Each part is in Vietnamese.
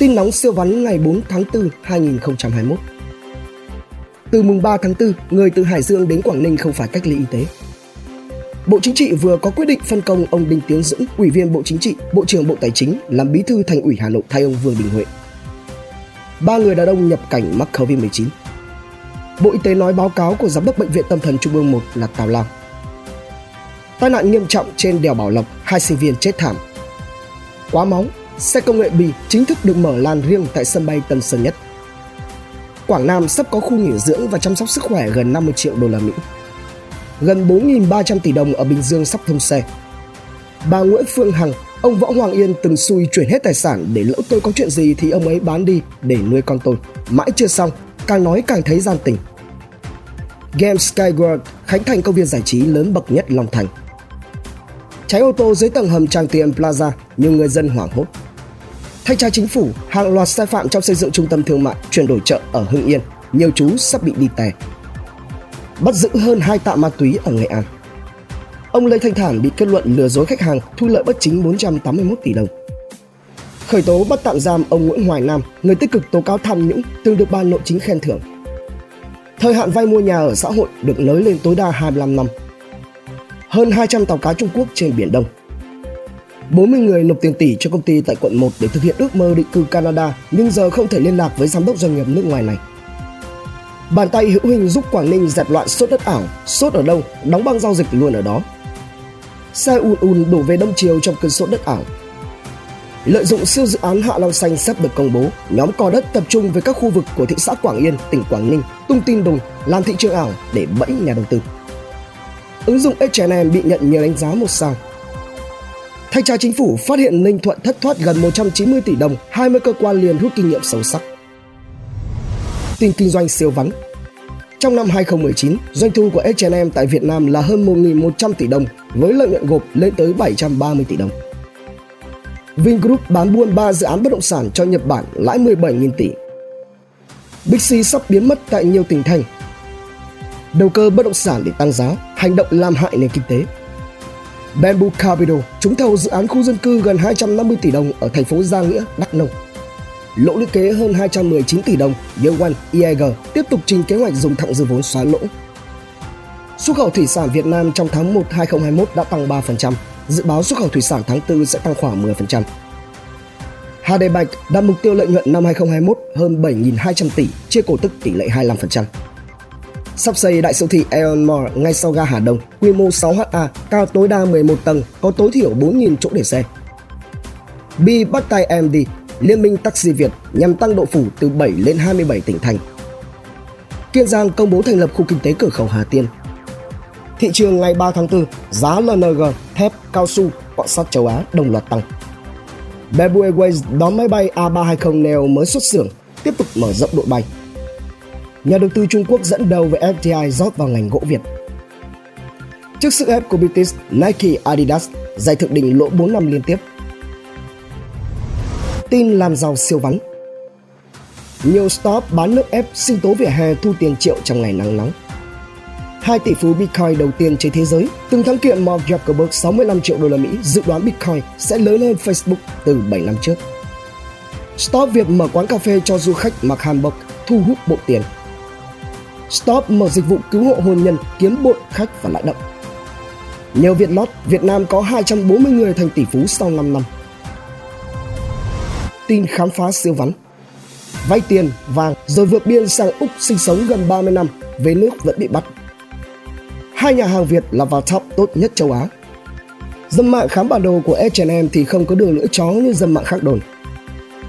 Tin nóng siêu vắn ngày 4 tháng 4 2021 Từ mùng 3 tháng 4, người từ Hải Dương đến Quảng Ninh không phải cách ly y tế. Bộ Chính trị vừa có quyết định phân công ông Đinh Tiến Dũng, Ủy viên Bộ Chính trị, Bộ trưởng Bộ Tài chính làm Bí thư Thành ủy Hà Nội thay ông Vương Đình Huệ. Ba người đàn ông nhập cảnh mắc Covid-19. Bộ Y tế nói báo cáo của Giám đốc Bệnh viện Tâm thần Trung ương 1 là Tào Lao. Tai nạn nghiêm trọng trên đèo Bảo Lộc, hai sinh viên chết thảm. Quá máu, xe công nghệ Bì chính thức được mở làn riêng tại sân bay Tân Sơn Nhất. Quảng Nam sắp có khu nghỉ dưỡng và chăm sóc sức khỏe gần 50 triệu đô la Mỹ. Gần 4.300 tỷ đồng ở Bình Dương sắp thông xe. Bà Nguyễn Phương Hằng, ông Võ Hoàng Yên từng xui chuyển hết tài sản để lỡ tôi có chuyện gì thì ông ấy bán đi để nuôi con tôi. Mãi chưa xong, càng nói càng thấy gian tình. Game Skyward khánh thành công viên giải trí lớn bậc nhất Long Thành. Cháy ô tô dưới tầng hầm Tràng Tiền Plaza, nhiều người dân hoảng hốt. Thanh tra chính phủ, hàng loạt sai phạm trong xây dựng trung tâm thương mại, chuyển đổi chợ ở Hưng Yên, nhiều chú sắp bị đi tè. Bắt giữ hơn 2 tạ ma túy ở Nghệ An. Ông Lê Thanh Thản bị kết luận lừa dối khách hàng, thu lợi bất chính 481 tỷ đồng. Khởi tố bắt tạm giam ông Nguyễn Hoài Nam, người tích cực tố cáo tham nhũng, từng được ban nội chính khen thưởng. Thời hạn vay mua nhà ở xã hội được nới lên tối đa 25 năm. Hơn 200 tàu cá Trung Quốc trên Biển Đông. 40 người nộp tiền tỷ cho công ty tại quận 1 để thực hiện ước mơ định cư Canada nhưng giờ không thể liên lạc với giám đốc doanh nghiệp nước ngoài này. Bàn tay hữu hình giúp Quảng Ninh dẹp loạn sốt đất ảo, sốt ở đâu, đóng băng giao dịch luôn ở đó. Xe ùn ùn đổ về đông chiều trong cơn sốt đất ảo. Lợi dụng siêu dự án Hạ Long Xanh sắp được công bố, nhóm cò đất tập trung về các khu vực của thị xã Quảng Yên, tỉnh Quảng Ninh, tung tin đồn làm thị trường ảo để bẫy nhà đầu tư. Ứng dụng H&M bị nhận nhiều đánh giá một sao Thanh tra chính phủ phát hiện Ninh Thuận thất thoát gần 190 tỷ đồng, 20 cơ quan liền rút kinh nghiệm sâu sắc. Tin kinh doanh siêu vắng Trong năm 2019, doanh thu của H&M tại Việt Nam là hơn 1.100 tỷ đồng, với lợi nhuận gộp lên tới 730 tỷ đồng. Vingroup bán buôn 3 dự án bất động sản cho Nhật Bản lãi 17.000 tỷ. Bixi sắp biến mất tại nhiều tỉnh thành. Đầu cơ bất động sản để tăng giá, hành động làm hại nền kinh tế. Bamboo Capital trúng thầu dự án khu dân cư gần 250 tỷ đồng ở thành phố Gia Nghĩa, Đắk Nông. Lỗ lũy kế hơn 219 tỷ đồng, Year One IEG tiếp tục trình kế hoạch dùng thặng dư vốn xóa lỗ. Xuất khẩu thủy sản Việt Nam trong tháng 1 2021 đã tăng 3%, dự báo xuất khẩu thủy sản tháng 4 sẽ tăng khoảng 10%. HD Bank đặt mục tiêu lợi nhuận năm 2021 hơn 7.200 tỷ, chia cổ tức tỷ lệ 25% sắp xây đại siêu thị Aeon Mall ngay sau ga Hà Đông, quy mô 6 ha, cao tối đa 11 tầng, có tối thiểu 4.000 chỗ để xe. B bắt tay AMD, Liên minh Taxi Việt nhằm tăng độ phủ từ 7 lên 27 tỉnh thành. Kiên Giang công bố thành lập khu kinh tế cửa khẩu Hà Tiên. Thị trường ngày 3 tháng 4, giá LNG, thép, cao su, quạng sắt châu Á đồng loạt tăng. Bamboo Airways đón máy bay A320 Neo mới xuất xưởng, tiếp tục mở rộng đội bay nhà đầu tư Trung Quốc dẫn đầu với FDI rót vào ngành gỗ Việt. Trước sức ép của BTS, Nike, Adidas giải thượng đỉnh lỗ 4 năm liên tiếp. Tin làm giàu siêu vắn Nhiều stop bán nước ép sinh tố vỉa hè thu tiền triệu trong ngày nắng nóng. Hai tỷ phú Bitcoin đầu tiên trên thế giới từng thắng kiện Mark Zuckerberg 65 triệu đô la Mỹ dự đoán Bitcoin sẽ lớn hơn Facebook từ 7 năm trước. Stop Việt mở quán cà phê cho du khách mặc hanbok thu hút bộ tiền Stop mở dịch vụ cứu hộ hôn nhân kiếm bội khách và lãi động. Nhờ Việt Lót, Việt Nam có 240 người thành tỷ phú sau 5 năm. Tin khám phá siêu vắn Vay tiền, vàng rồi vượt biên sang Úc sinh sống gần 30 năm, về nước vẫn bị bắt. Hai nhà hàng Việt là vào top tốt nhất châu Á. Dâm mạng khám bản đồ của H&M thì không có đường lưỡi chó như dâm mạng khác đồn.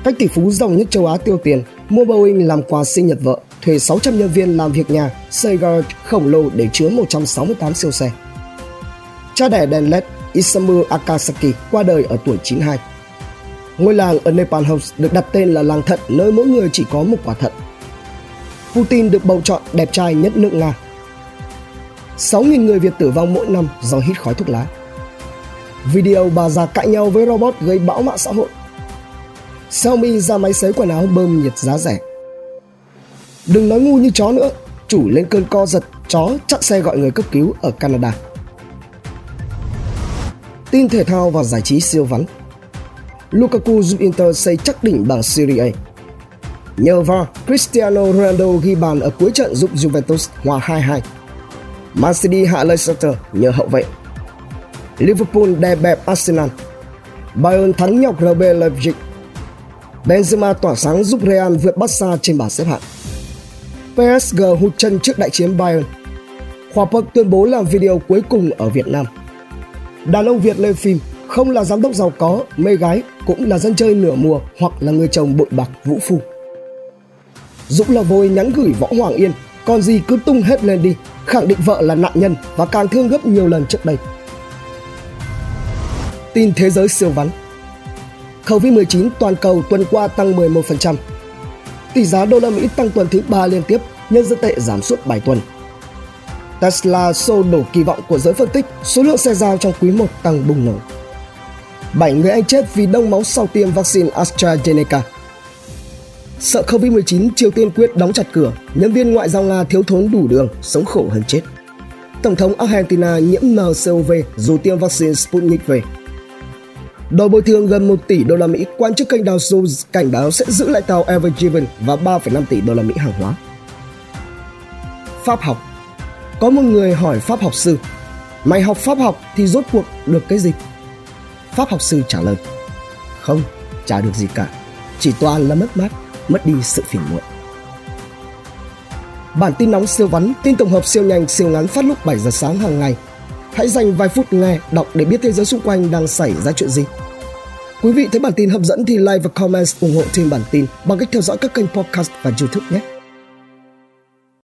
Cách tỷ phú giàu nhất châu Á tiêu tiền, mua Boeing làm quà sinh nhật vợ thuê 600 nhân viên làm việc nhà, xây garage khổng lồ để chứa 168 siêu xe. Cha đẻ đèn LED Isamu Akasaki qua đời ở tuổi 92. Ngôi làng ở Nepal House được đặt tên là làng thận nơi mỗi người chỉ có một quả thận. Putin được bầu chọn đẹp trai nhất nước Nga. 6.000 người Việt tử vong mỗi năm do hít khói thuốc lá. Video bà già cãi nhau với robot gây bão mạng xã hội. Xiaomi ra máy sấy quần áo bơm nhiệt giá rẻ. Đừng nói ngu như chó nữa, chủ lên cơn co giật, chó chặn xe gọi người cấp cứu ở Canada. Tin thể thao và giải trí siêu vắn Lukaku giúp Inter xây chắc đỉnh bảng Serie A. Nhờ VAR, Cristiano Ronaldo ghi bàn ở cuối trận giúp Juventus hòa 2-2. Man City hạ Leicester nhờ hậu vệ. Liverpool đè bẹp Arsenal. Bayern thắng nhọc RB Leipzig. Benzema tỏa sáng giúp Real vượt Barca trên bảng xếp hạng. PSG hụt chân trước đại chiến Bayern. Khoa Park tuyên bố làm video cuối cùng ở Việt Nam. Đàn ông Việt lên phim không là giám đốc giàu có, mê gái, cũng là dân chơi nửa mùa hoặc là người chồng bội bạc vũ phu. Dũng là vôi nhắn gửi Võ Hoàng Yên, còn gì cứ tung hết lên đi, khẳng định vợ là nạn nhân và càng thương gấp nhiều lần trước đây. Tin thế giới siêu vắn Covid-19 toàn cầu tuần qua tăng 11%. Tỷ giá đô la Mỹ tăng tuần thứ ba liên tiếp, nhân dân tệ giảm suốt 7 tuần. Tesla xô đổ kỳ vọng của giới phân tích, số lượng xe giao trong quý 1 tăng bùng nổ. 7 người Anh chết vì đông máu sau tiêm vaccine AstraZeneca. Sợ Covid-19, Triều Tiên quyết đóng chặt cửa, nhân viên ngoại giao Nga thiếu thốn đủ đường, sống khổ hơn chết. Tổng thống Argentina nhiễm NCOV dù tiêm vaccine Sputnik V. Đòi bồi thường gần 1 tỷ đô la Mỹ, quan chức kênh đào Jones cảnh báo sẽ giữ lại tàu Ever Given và 3,5 tỷ đô la Mỹ hàng hóa. Pháp học Có một người hỏi pháp học sư, mày học pháp học thì rốt cuộc được cái gì? Pháp học sư trả lời, không, chả được gì cả, chỉ toàn là mất mát, mất đi sự phiền muộn. Bản tin nóng siêu vắn, tin tổng hợp siêu nhanh, siêu ngắn phát lúc 7 giờ sáng hàng ngày. Hãy dành vài phút nghe, đọc để biết thế giới xung quanh đang xảy ra chuyện gì. Quý vị thấy bản tin hấp dẫn thì like và comment ủng hộ team bản tin bằng cách theo dõi các kênh podcast và YouTube nhé.